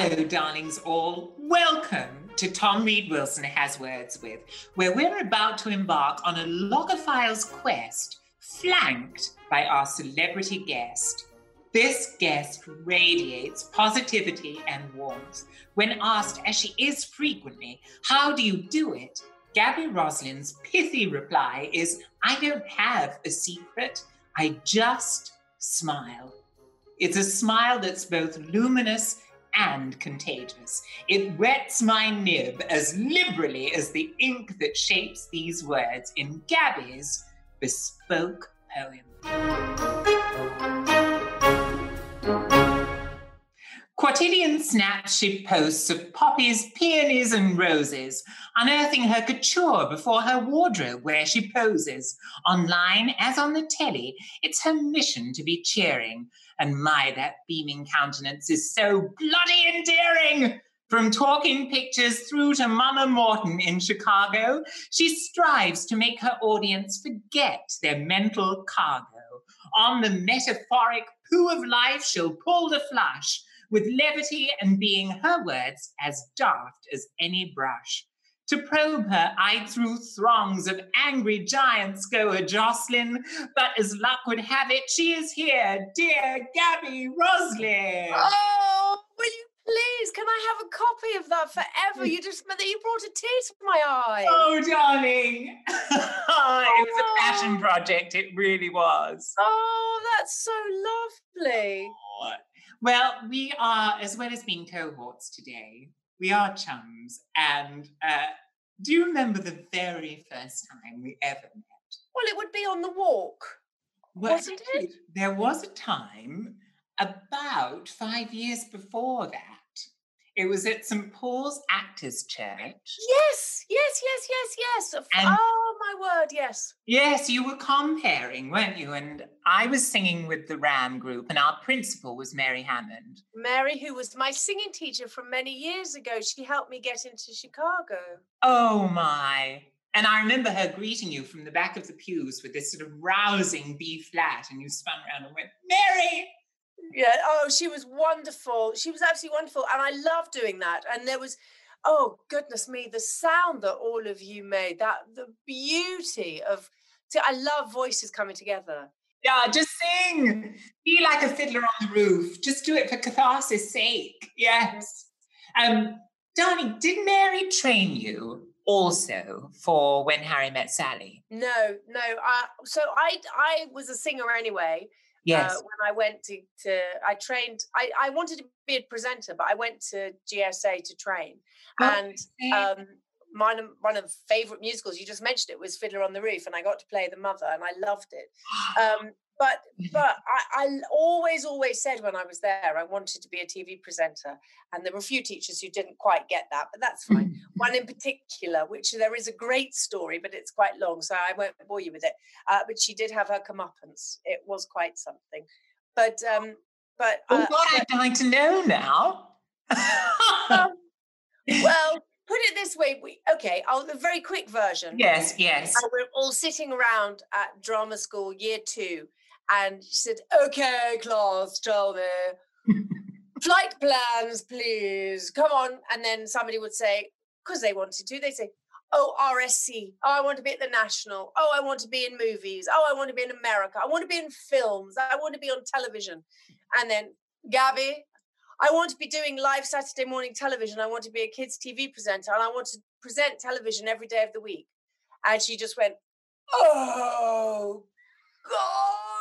Hello, darlings all. Welcome to Tom Read Wilson Has Words With, where we're about to embark on a Logophiles quest flanked by our celebrity guest. This guest radiates positivity and warmth. When asked, as she is frequently, how do you do it? Gaby Roslin's pithy reply is, I don't have a secret, I just smile. It's a smile that's both luminous and contagious. It wets my nib as liberally as the ink that shapes these words in Gaby's bespoke poem. Quotidian snaps she posts of poppies, peonies, and roses, unearthing her couture before her wardrobe where she poses. Online, as on the telly, it's her mission to be cheering. And my, that beaming countenance is so bloody endearing! From talking pictures through to Mama Morton in Chicago, she strives to make her audience forget their mental cargo. On the metaphoric poo of life, she'll pull the flush with levity and being her words as daft as any brush. To probe her, I through throngs of angry giants go a jostling, but as luck would have it, she is here, dear Gaby Roslin. Oh, will you please? Can I have a copy of that forever? You just meant that you brought a tear to my eye. Oh, darling. it was a oh. passion project. It really was. Oh, that's so lovely. Well, we are, as well as being cohorts today, we are chums. And uh, do you remember the very first time we ever met? Well, it would be on the walk, Well, wasn't it? There was a time about five years before that. It was at St. Paul's Actors Church. Yes, yes, yes, yes, yes. And- oh, word, yes. Yes, you were comparing, weren't you? And I was singing with the RAM group, and our principal was Mary Hammond. Mary, who was my singing teacher from many years ago, she helped me get into Chicago. Oh my. And I remember her greeting you from the back of the pews with this sort of rousing B flat, and you spun around and went, Mary! Yeah. Oh, she was wonderful. She was absolutely wonderful. And I loved doing that. And there was, oh, goodness me, the sound that all of you made, that the beauty of, see, I love voices coming together. Yeah, just sing. Be like a fiddler on the roof. Just do it for catharsis' sake. Yes. Um, darling, did Mary train you also for When Harry Met Sally? No, no. I, so I, I was a singer anyway. Yes. Uh, when I went to, to I trained, I, I wanted to be a presenter, but I went to GSA to train. And um, of, one of the favorite musicals you just mentioned it was Fiddler on the Roof, and I got to play the mother, and I loved it. Um, but but I, I always always said when I was there I wanted to be a TV presenter, and there were a few teachers who didn't quite get that, but that's fine. One in particular, which there is a great story, but it's quite long, so I won't bore you with it. Uh, but she did have her comeuppance; it was quite something. But um, but oh, uh, God, I'd like to know now. um, well, put it this way: we okay. I'll a very quick version. yes, yes. And we're all sitting around at drama school, year two. And she said, Okay, class, tell me. Flight plans, please. Come on. And then somebody would say, because they wanted to, they say, oh, RSC. Oh, I want to be at the National. Oh, I want to be in movies. Oh, I want to be in America. I want to be in films. I want to be on television. And then, Gaby, I want to be doing live Saturday morning television. I want to be a kids' TV presenter and I want to present television every day of the week. And she just went, Oh, God.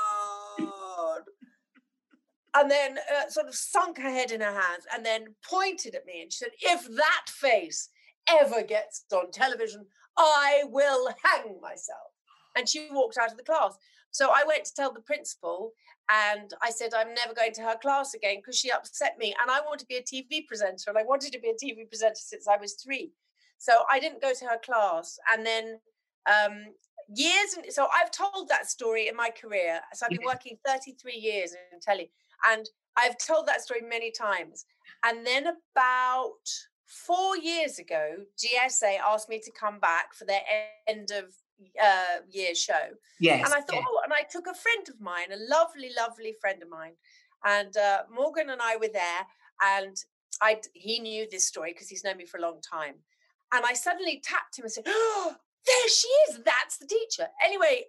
And then uh, sort of sunk her head in her hands and then pointed at me and she said, If that face ever gets on television, I will hang myself. And she walked out of the class. So I went to tell the principal and I said, I'm never going to her class again because she upset me. And I want to be a TV presenter. And I wanted to be a TV presenter since I was three. So I didn't go to her class. And then um, years, and so I've told that story in my career. So I've been working 33 years in telly. And I've told that story many times. And then about four years ago, GSA asked me to come back for their end of uh, year show. Yes. And I thought, oh, and I took a friend of mine, a lovely, lovely friend of mine, and uh, Morgan and I were there, and I he knew this story because he's known me for a long time, and I suddenly tapped him and said, oh, there she is. That's the teacher. Anyway,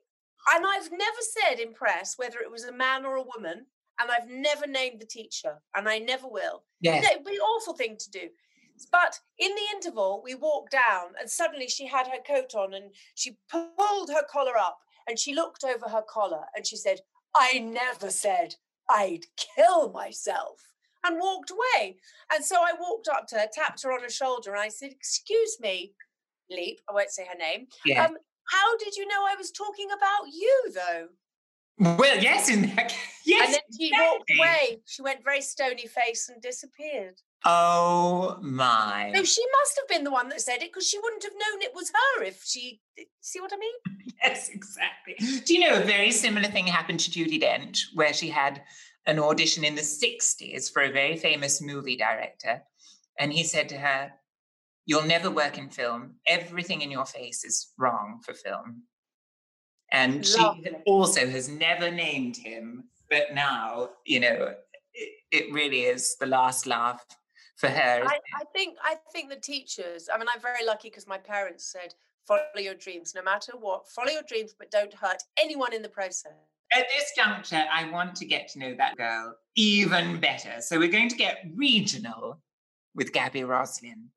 and I've never said in press whether it was a man or a woman, and I've never named the teacher, and I never will. Yes. It'd be an awful thing to do. But in the interval, we walked down, and suddenly she had her coat on and she pulled her collar up and she looked over her collar and she said, I never said I'd kill myself, and walked away. And so I walked up to her, tapped her on her shoulder, and I said, Excuse me, Leap, I won't say her name. Yeah. Um, how did you know I was talking about you, though? well, yes, in that, yes. and then she walked away. She went very stony face and disappeared. Oh my. No, she must have been the one that said it because she wouldn't have known it was her if she. See what I mean? Yes, exactly. Do you know a very similar thing happened to Judi Dench, where she had an audition in the 60s for a very famous movie director. And he said to her, You'll never work in film. Everything in your face is wrong for film. And she also has never named him, but now, you know, it, it really is the last laugh for her. I. I think I think the teachers. I mean, I'm very lucky because my parents said, "Follow your dreams, no matter what. Follow your dreams, but don't hurt anyone in the process." At this juncture, I want to get to know that girl even better. So we're going to get regional with Gaby Roslin.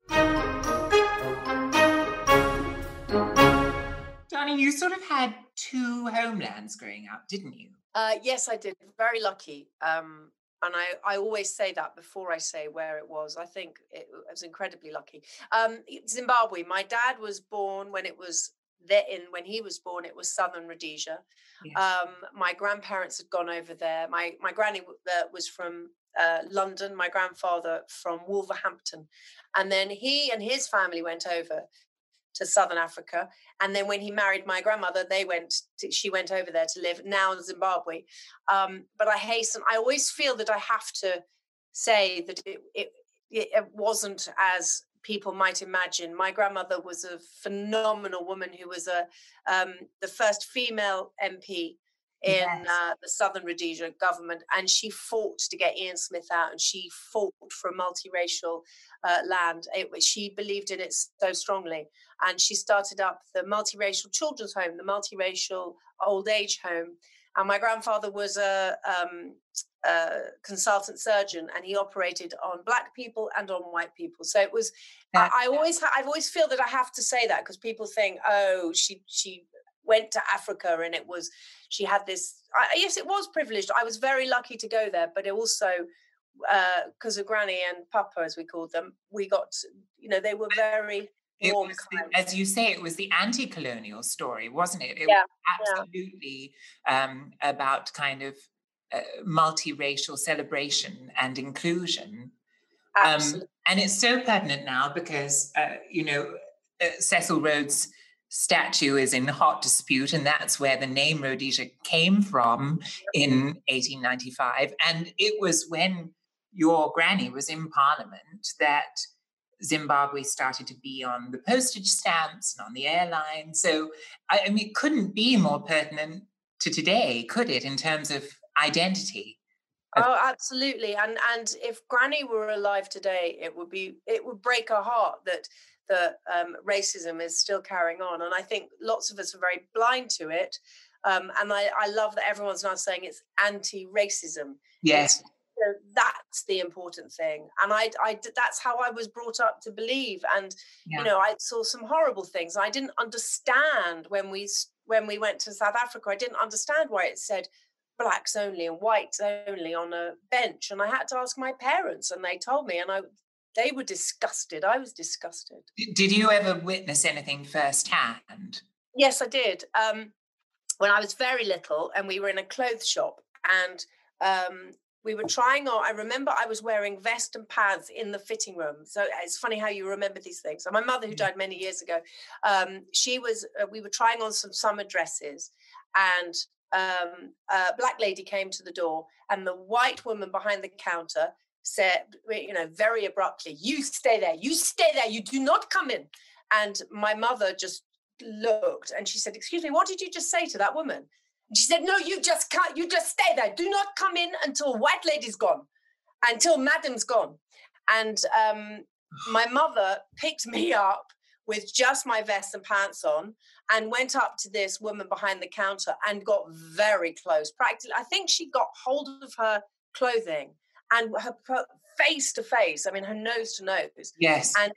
Johnny, you sort of had two homelands growing up, didn't you? Uh, yes, I did. Very lucky. Um, and I, I always say that before I say where it was. I think it was incredibly lucky. Um, Zimbabwe. My dad was born when it was there. In when he was born, it was Southern Rhodesia. Yes. Um, my grandparents had gone over there. My my granny w- uh, was from uh, London. My grandfather from Wolverhampton, and then he and his family went over to Southern Africa. And then when he married my grandmother, they went. To, she went over there to live now in Zimbabwe. Um, but I hasten. I always feel that I have to say that it, it it wasn't as people might imagine. My grandmother was a phenomenal woman who was a um, the first female MP in Yes. uh, the Southern Rhodesia government, and she fought to get Ian Smith out, and she fought for a multiracial uh, land. It, she believed in it so strongly, and she started up the multiracial children's home, the multiracial old age home. And my grandfather was a, um, a consultant surgeon, and he operated on black people and on white people. So it was. I, I always, ha- I've always feel that I have to say that because people think, oh, she she went to Africa and it was she had this. I, yes, it was privileged. I was very lucky to go there, but it also because of Granny and Papa, as we called them, we got you know they were very warm. the- as you say, it was the anti-colonial story, wasn't it? It Yeah, was yeah. absolutely um, about kind of uh, multiracial celebration and inclusion. Um, and it's so pertinent now because, uh, you know, uh, Cecil Rhodes' statue is in hot dispute, and that's where the name Rhodesia came from in 1895. And it was when your granny was in Parliament that Zimbabwe started to be on the postage stamps and on the airline. So, I, I mean, it couldn't be more pertinent to today, could it, in terms of identity? Oh, absolutely. And and if Granny were alive today, it would be it would break her heart that that um, racism is still carrying on. And I think lots of us are very blind to it. Um, and I, I love that everyone's now saying it's anti-racism. Yes. It's, so that's the important thing and I, I that's how i was brought up to believe and yeah. you know i saw some horrible things i didn't understand when we when we went to south africa i didn't understand why it said blacks only and whites only on a bench and i had to ask my parents and they told me and i they were disgusted i was disgusted did you ever witness anything firsthand yes i did um, when i was very little and we were in a clothes shop and um, we were trying on. I remember I was wearing vest and pants in the fitting room. So it's funny how you remember these things. So my mother, who died many years ago, um, she was. Uh, we were trying on some summer dresses, and um, a black lady came to the door, and the white woman behind the counter said, you know, very abruptly, "You stay there. You stay there. You do not come in." And my mother just looked, and she said, "Excuse me, what did you just say to that woman?" And She said, No, you just can't, you just stay there. Do not come in until white lady's gone, until madam's gone. And um, my mother picked me up with just my vest and pants on and went up to this woman behind the counter and got very close. Practically, I think she got hold of her clothing and her face to face. I mean, her nose to nose. Yes. And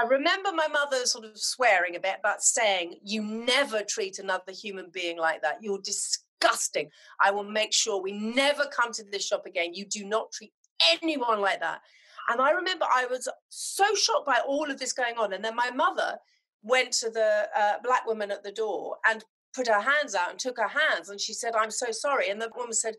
I remember my mother sort of swearing a bit, but saying, You never treat another human being like that. You're disgusting. I will make sure we never come to this shop again. You do not treat anyone like that. And I remember I was so shocked by all of this going on. And then my mother went to the uh, black woman at the door and put her hands out and took her hands. And she said, I'm so sorry. And the woman said,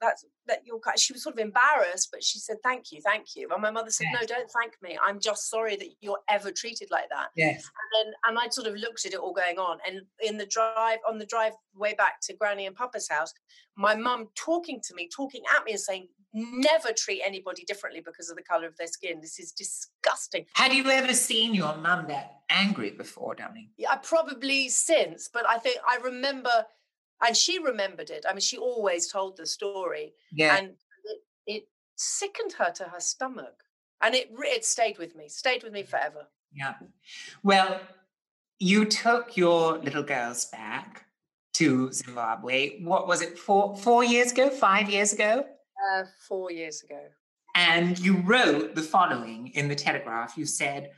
that's that you're she was sort of embarrassed but she said thank you thank you. And my mother said yes. no don't thank me. I'm just sorry that you're ever treated like that. Yes. And then and i sort of looked at it all going on. And in the drive on the drive way back to granny and papa's house my mum talking to me talking at me and saying never treat anybody differently because of the color of their skin. This is disgusting. Had you ever seen your mum that angry before darling yeah I probably since but i think i remember and she remembered it. I mean, she always told the story, yeah. and it, it sickened her to her stomach, and it it stayed with me, stayed with me forever. Yeah. Well, you took your little girls back to Zimbabwe. What was it? Four four years ago? Five years ago? Uh, four years ago. And you wrote the following in the Telegraph. You said,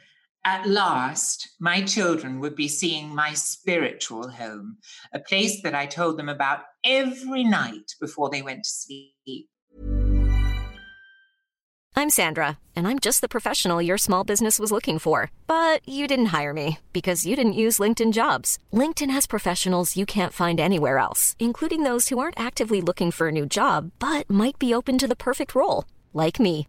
at last, my children would be seeing my spiritual home, a place that I told them about every night before they went to sleep. I'm Sandra, and I'm just the professional your small business was looking for. But you didn't hire me because you didn't use LinkedIn jobs. LinkedIn has professionals you can't find anywhere else, including those who aren't actively looking for a new job but might be open to the perfect role, like me.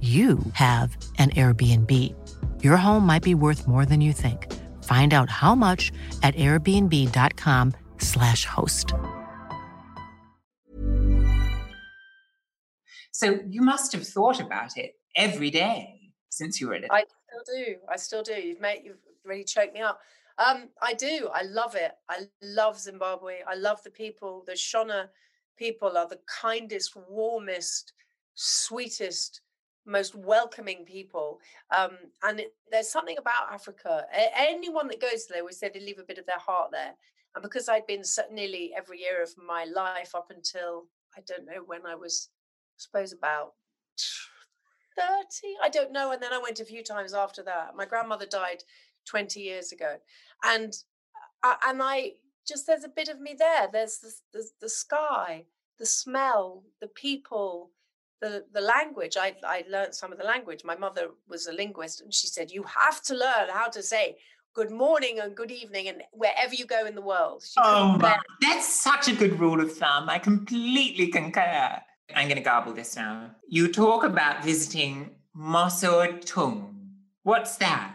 you have an Airbnb. Your home might be worth more than you think. Find out how much at airbnb.com/slash host. So you must have thought about it every day since you were little. I still do. I still do. You've made you've really choked me up. Um, I do. I love it. I love Zimbabwe. I love the people. The Shona people are the kindest, warmest, sweetest most welcoming people. Um, and it, there's something about Africa. Anyone that goes there, we say they leave a bit of their heart there. And because I'd been so- nearly every year of my life up until I don't know when I was, I suppose about 30, I don't know. And then I went a few times after that. My grandmother died 20 years ago. And uh, and I just there's a bit of me there. There's the, the, the sky, the smell, the people, the the language. I I learned some of the language. My mother was a linguist, and she said you have to learn how to say good morning and good evening and wherever you go in the world. She Oh, my, that's such a good rule of thumb. I completely concur. I'm going to garble this now. You talk about visiting Mosi-oa-Tunya. What's that?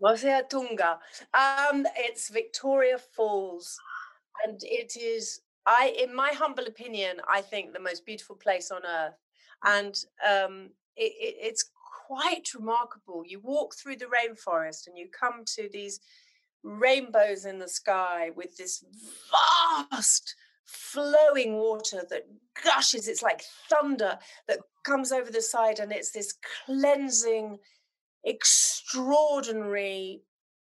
Mosi-oa-Tunya. Um, it's Victoria Falls, and it is. I, in my humble opinion, I think the most beautiful place on earth, and um, it, it, it's quite remarkable. You walk through the rainforest, and you come to these rainbows in the sky with this vast flowing water that gushes it's like thunder that comes over the side and it's this cleansing extraordinary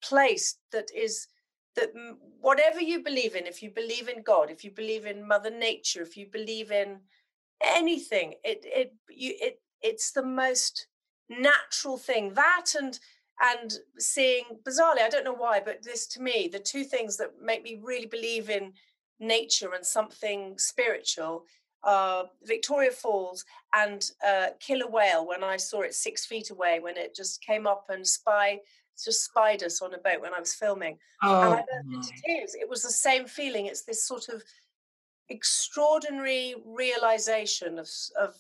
place that is that whatever you believe in if you believe in god if you believe in mother nature if you believe in anything it it you it it's the most natural thing that and and seeing bizarrely i don't know why but this to me the two things that make me really believe in nature and something spiritual uh, Victoria Falls and uh, Killer Whale when I saw it six feet away when it just came up and spy just spied us on a boat when I was filming. and Oh, I burst into tears. It was the same feeling. It's this sort of extraordinary realization of of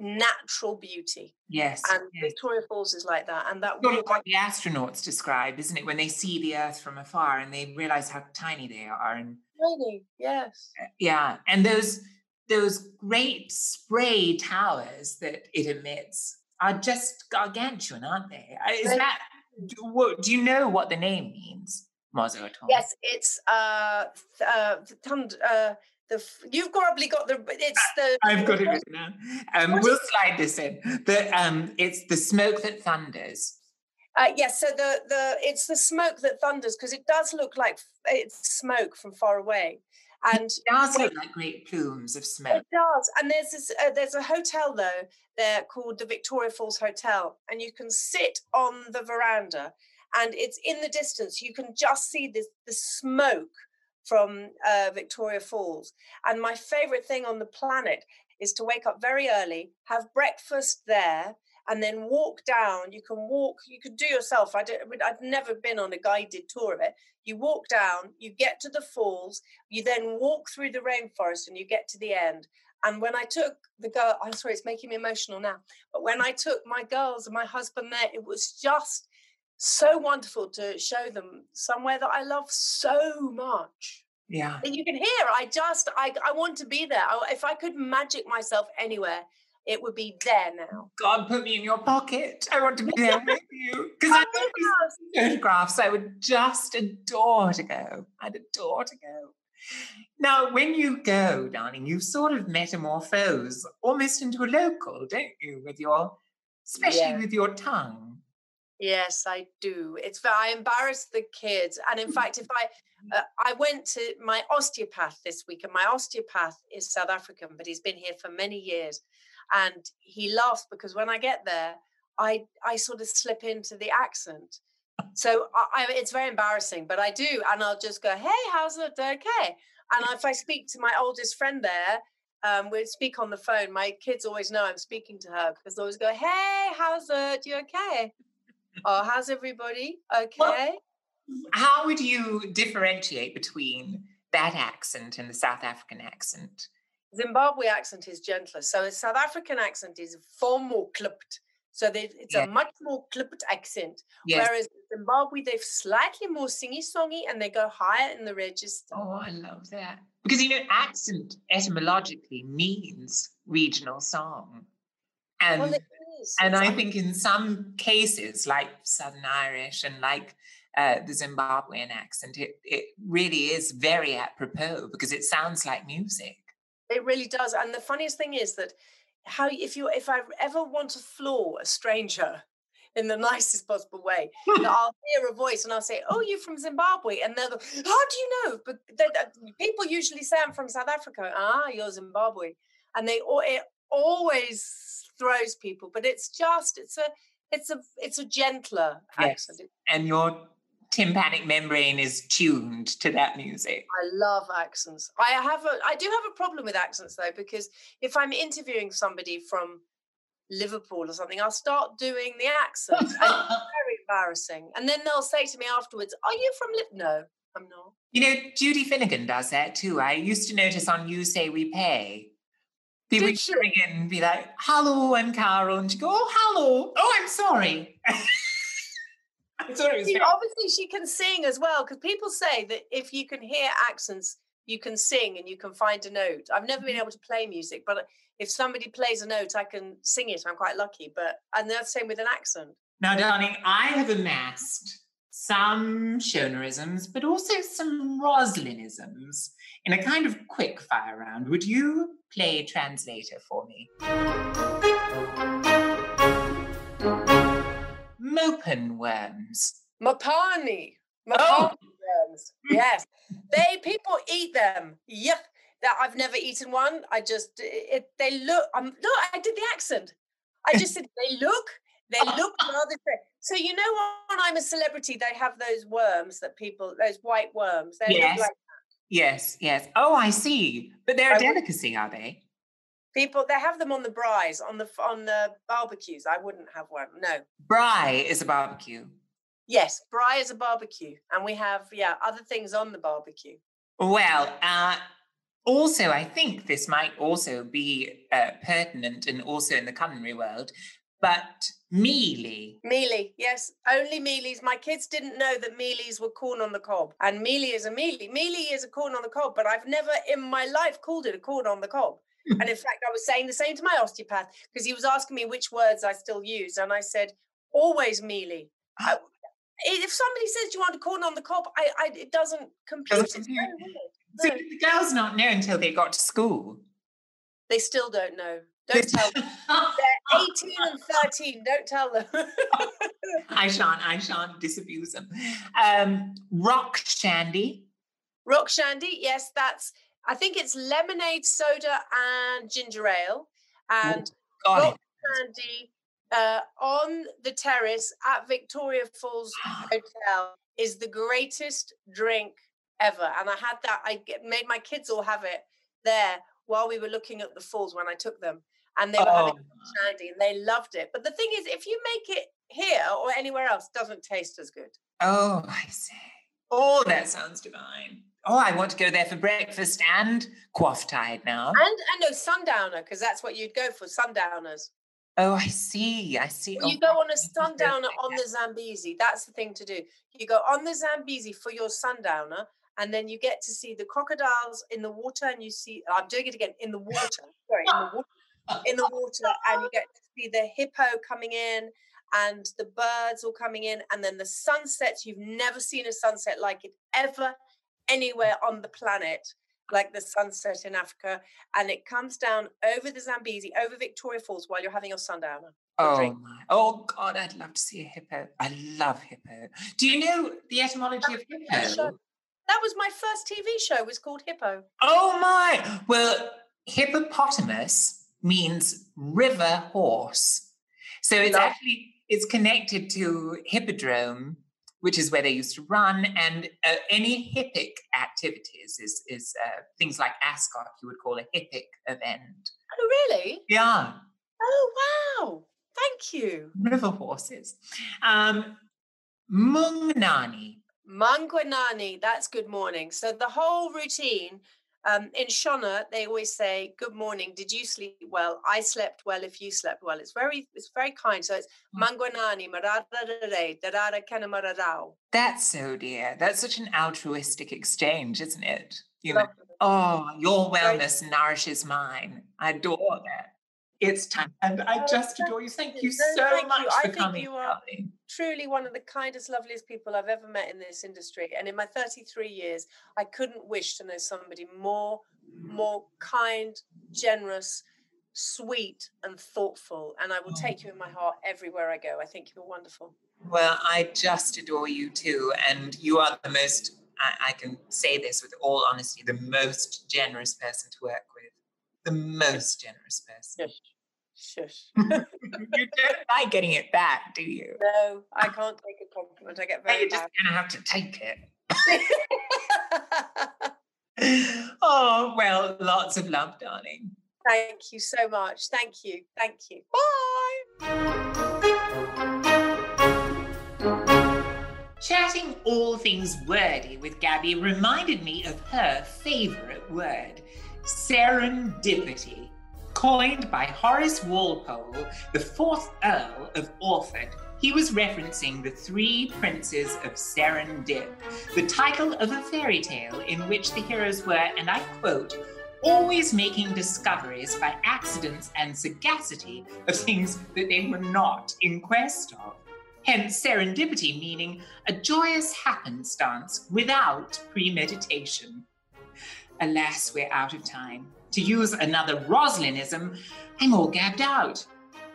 natural beauty. yes. And yes. Victoria Falls is like that. And that Sort of what the astronauts describe, isn't it? When they see the Earth from afar and they realize how tiny they are. And tiny, yes. yeah, and those those great spray towers that it emits are just gargantuan, aren't they? Uh, Is that do you know what the name means, Yes, it's uh, uh, the uh, the you've probably got the it's the I've got it written down. Um, we'll slide this in. The um, it's the smoke that thunders. Uh, yes, so the the it's the smoke that thunders because it does look like it's smoke from far away, and It does look like great plumes of smoke. It does, and there's this uh, there's a hotel though there called the Victoria Falls Hotel, and you can sit on the veranda, and it's in the distance. You can just see this the smoke from uh, Victoria Falls. And my favorite thing on the planet is to wake up very early, have breakfast there, and then walk down. You can walk. You could do yourself. I I've never been on a guided tour of it. You walk down. You get to the falls. You then walk through the rainforest, and you get to the end. And when I took the girl, I'm sorry, it's making me emotional now. But when I took my girls and my husband there, it was just so wonderful to show them somewhere that I love so much. Yeah. And you can hear, I just, I, I want to be there. I, if I could magic myself anywhere, it would be there now. God, put me in your pocket. I want to be there with you. Because I know these photographs I would just adore to go. I'd adore to go. Now, when you go, darling, you sort of metamorphose almost into a local, don't you? With your, especially Yeah. with your tongue. Yes, I do. It's I embarrass the kids, and in fact, if I uh, I went to my osteopath this week, and my osteopath is South African, but he's been here for many years, and he laughs because when I get there, I I sort of slip into the accent. So I, I, it's very embarrassing, but I do, and I'll just go, "Hey, how's it? Okay." And if I speak to my oldest friend there, um, we speak on the phone. My kids always know I'm speaking to her because they always go, "Hey, how's it? You okay?" Oh, how's everybody? Okay. How would you differentiate between that accent and the South African accent? Zimbabwe accent is gentler. So a South African accent is far more clipped. So they, it's Yeah. a much more clipped accent. Yes. Whereas Zimbabwe, they're slightly more singy songy and they go higher in the register. Oh, I love that. Because, you know, accent etymologically means regional song. And, Well, is. and I think in some cases, like Southern Irish and like uh, the Zimbabwean accent, it, it really is very apropos because it sounds like music. It really does. And the funniest thing is that how if you if I ever want to floor a stranger in the nicest possible way, I'll hear a voice and I'll say, "Oh, you're from Zimbabwe," and they'll go, "How do you know?" But they, they- people usually say, "I'm from South Africa." Ah, you're Zimbabwe, and they it always throws people. But it's just it's a it's a it's a gentler Yes. accent. And your tympanic membrane is tuned to that music. I love accents. I have a I do have a problem with accents though because if I'm interviewing somebody from Liverpool or something, I'll start doing the accent. and it's very embarrassing. And then they'll say to me afterwards, "Are you from Liv?" No, I'm not. You know, Judy Finnegan does that too. I used to notice on You Say We Pay. People Did would she? ring in and be like, hello, and Carol, and she go, oh, hello. Oh, I'm sorry. I thought it See, obviously, she can sing as well because people say that if you can hear accents, you can sing and you can find a note. I've never been mm-hmm. able to play music, but if somebody plays a note, I can sing it. I'm quite lucky. But and that's the same with an accent. Now, darling, I have amassed some Shonerisms, but also some Rosalinisms in a kind of quick fire round. Would you play translator for me? Mopane worms. Mapani. Oh. Worms. Yes. They people eat them. Yuck. That I've never eaten one. I just it, they look I'm no, I did the accent. I just said they look, they look rather so you know when I'm a celebrity, they have those worms that people those white worms. They Yes. look like Yes, yes. Oh, I see. But they're I a delicacy, are they? people they have them on the braais, on the on the barbecues. I wouldn't have one. No. Braai is a barbecue. Yes, braai is a barbecue. And we have, yeah, other things on the barbecue. Well, uh, also, I think this might also be uh, pertinent and also in the culinary world, but mealy. Mealy, yes, only mealies. My kids didn't know that mealies were corn on the cob, and mealy is a mealy. Mealy is a corn on the cob, but I've never in my life called it a corn on the cob. and in fact, I was saying the same to my osteopath because he was asking me which words I still use, and I said always mealy. I- if somebody says you want a corn on the cob, I, I it doesn't compute. It's compute. very. So the girls not know until they got to school? they still don't know. Don't tell them. They're 18 and 13. Don't tell them. I shan't, I shan't disabuse them. Um, rock shandy. Rock shandy, yes, that's. I think it's lemonade, soda, and ginger ale. And Got rock it. shandy uh, on the terrace at Victoria Falls Hotel is the greatest drink ever. And I had that. I made my kids all have it there while we were looking at the falls when I took them, and they were having Oh, shandy and they loved it. But the thing is, if you make it here or anywhere else, it doesn't taste as good. oh, I see. Oh, that sounds divine. Oh, I want to go there for breakfast and quaff tide now. And I know sundowner because that's what you'd go for sundowners. Oh, I see. I see. Oh, you go on a sundowner on the Zambezi. That's the thing to do. You go on the Zambezi for your sundowner, and then you get to see the crocodiles in the water, and you see. I'm doing it again in the water. Sorry, in the water. In the water, and you get to see the hippo coming in, and the birds all coming in, and then the sunsets. You've never seen a sunset like it ever anywhere on the planet. Like the sunset in Africa, and it comes down over the Zambezi, over Victoria Falls, while you're having your sundowner. Oh drink. my! Oh God, I'd love to see a hippo. I love hippo. Do you know the etymology of hippo? That was my first TV show. Was called Hippo. Oh my! Well, hippopotamus means river horse, so it's Love- actually it's connected to hippodrome, which is where they used to run, and uh, any hippic activities is is uh, things like Ascot. You would call a hippic event. Oh, really? Yeah. Oh, wow. Thank you. river horses. Um, Mungnani. Mangwanani. That's good morning. So the whole routine. Um, in Shona, they always say, "Good morning. Did you sleep well? I slept well. If you slept well, it's very, it's very kind. So it's Mangwanani, mararare, darara kanamararao. That's so dear. That's such an altruistic exchange, isn't it? You know, oh, your wellness nourishes mine. I adore that. It's time, and I Oh, just adore you. Thank you. you so thank you. much I for think coming. you are- truly one of the kindest, loveliest people I've ever met in this industry. And in my 33 years, I couldn't wish to know somebody more, more kind, generous, sweet, and thoughtful. And I will oh. take you in my heart everywhere I go. I think you're wonderful. Well, I just adore you too. And you are the most, I, I can say this with all honesty, the most generous person to work with. The most generous person. Shush. Shush. you don't like getting it back, do you? no, I can't take a compliment. I get very You're just mad. going to have to take it. oh, well, lots of love, darling. Thank you so much. Thank you. Thank you. Bye. Chatting all things wordy with Gaby reminded me of her favorite word, serendipity. Coined by Horace Walpole, the fourth Earl of Orford, he was referencing the Three Princes of Serendip, the title of a fairy tale in which the heroes were, and I quote, always making discoveries by accidents and sagacity of things that they were not in quest of. Hence, serendipity meaning a joyous happenstance without premeditation. Alas, we're out of time. To use another Rosalinism, I'm all gabbed out.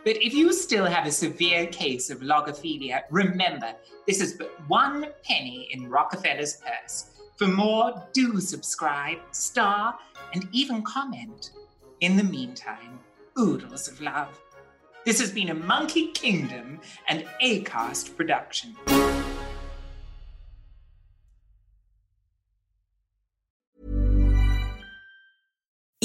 But if you still have a severe case of logophilia, remember this is but one penny in Rockefeller's purse. For more, do subscribe, star, and even comment. In the meantime, oodles of love. This has been a Monkey Kingdom and ACAST production.